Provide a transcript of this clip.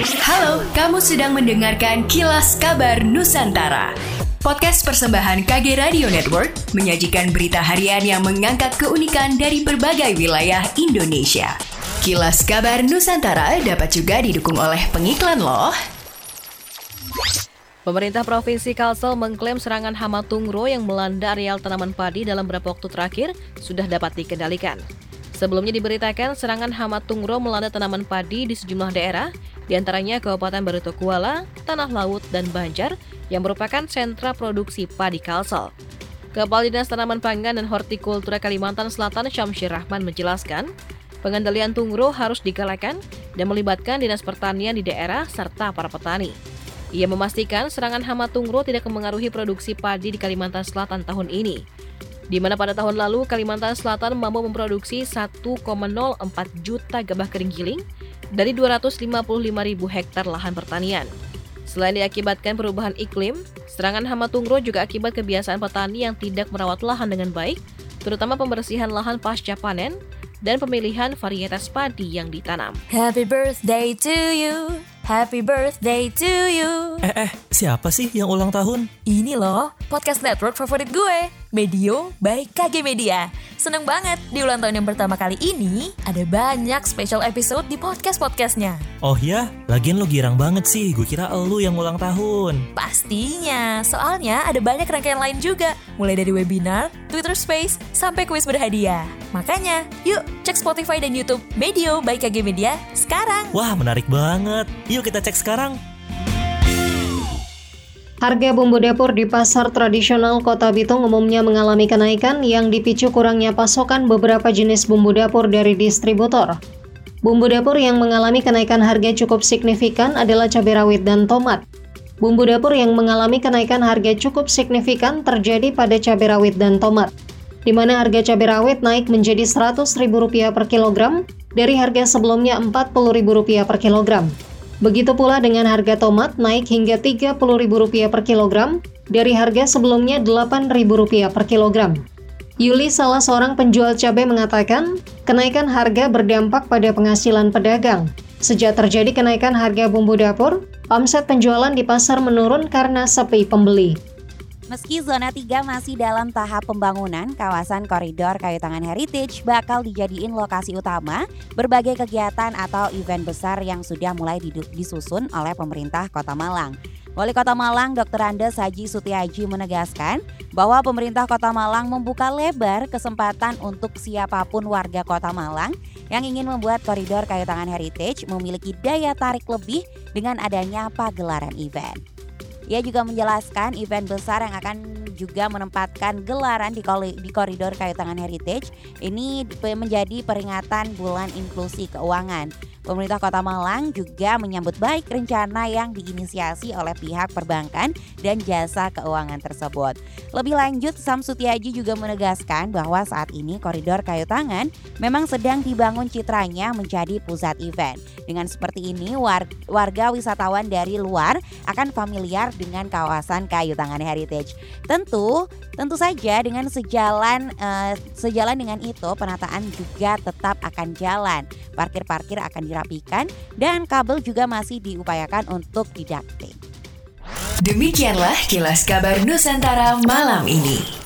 Halo, kamu sedang mendengarkan Kilas Kabar Nusantara. Podcast persembahan KG Radio Network menyajikan berita harian yang mengangkat keunikan dari berbagai wilayah Indonesia. Kilas Kabar Nusantara dapat juga didukung oleh pengiklan loh. Pemerintah Provinsi Kalsel mengklaim serangan hama tungro yang melanda areal tanaman padi dalam beberapa waktu terakhir sudah dapat dikendalikan. Sebelumnya diberitakan serangan hama tungro melanda tanaman padi di sejumlah daerah, di antaranya Kabupaten Barito Kuala, Tanah Laut, dan Banjar, yang merupakan sentra produksi padi Kalsel. Kepala Dinas Tanaman Pangan dan Hortikultura Kalimantan Selatan Syamsyir Rahman menjelaskan, pengendalian tungro harus digalakan dan melibatkan Dinas Pertanian di daerah serta para petani. Ia memastikan serangan hama tungro tidak memengaruhi produksi padi di Kalimantan Selatan tahun ini di mana pada tahun lalu Kalimantan Selatan mampu memproduksi 1,04 juta gabah kering giling dari 255 ribu hektar lahan pertanian. Selain diakibatkan perubahan iklim, serangan hama tungro juga akibat kebiasaan petani yang tidak merawat lahan dengan baik, terutama pembersihan lahan pasca panen dan pemilihan varietas padi yang ditanam. Happy birthday to you. Happy birthday to you. Eh, eh, siapa sih yang ulang tahun? Ini loh, podcast network favorit gue. Medio by KG Media. Seneng banget, di ulang tahun yang pertama kali ini, ada banyak special episode di podcast-podcastnya. Oh ya, lagian lo girang banget sih. Gue kira lo yang ulang tahun. Pastinya, soalnya ada banyak rangkaian lain juga. Mulai dari webinar, Twitter Space, sampai kuis berhadiah. Makanya, yuk cek Spotify dan Youtube Medio by KG Media sekarang. Wah, menarik banget. Yuk kita cek sekarang. Harga bumbu dapur di pasar tradisional Kota Bitung umumnya mengalami kenaikan yang dipicu kurangnya pasokan beberapa jenis bumbu dapur dari distributor. Bumbu dapur yang mengalami kenaikan harga cukup signifikan adalah cabai rawit dan tomat. Bumbu dapur yang mengalami kenaikan harga cukup signifikan terjadi pada cabai rawit dan tomat, di mana harga cabai rawit naik menjadi Rp100.000 per kilogram dari harga sebelumnya Rp40.000 per kilogram. Begitu pula dengan harga tomat naik hingga Rp30.000 per kilogram dari harga sebelumnya Rp8.000 per kilogram. Yuli, salah seorang penjual cabai mengatakan, kenaikan harga berdampak pada penghasilan pedagang. Sejak terjadi kenaikan harga bumbu dapur, omset penjualan di pasar menurun karena sepi pembeli. Meski zona 3 masih dalam tahap pembangunan, kawasan koridor Kayu Tangan Heritage bakal dijadiin lokasi utama berbagai kegiatan atau event besar yang sudah mulai disusun oleh pemerintah Kota Malang. Wali Kota Malang Dr. Andes Haji Sutiaji menegaskan bahwa pemerintah Kota Malang membuka lebar kesempatan untuk siapa pun warga Kota Malang yang ingin membuat koridor Kayu Tangan Heritage memiliki daya tarik lebih dengan adanya pagelaran event. Ia juga menjelaskan event besar yang akan juga menempatkan gelaran di, di koridor kayu tangan heritage ini menjadi peringatan bulan inklusi keuangan. Pemerintah Kota Malang juga menyambut baik rencana yang diinisiasi oleh pihak perbankan dan jasa keuangan tersebut. Lebih lanjut, Sam Sutiaji juga menegaskan bahwa saat ini koridor kayu tangan memang sedang dibangun citranya menjadi pusat event. Dengan seperti ini, warga wisatawan dari luar akan familiar dengan kawasan kayu tangan heritage. Tentu, tentu saja dengan sejalan uh, sejalan dengan itu penataan juga tetap akan jalan. Parkir-parkir akan dirapikan dan kabel juga masih diupayakan untuk didakting. Demikianlah kilas kabar Nusantara malam ini.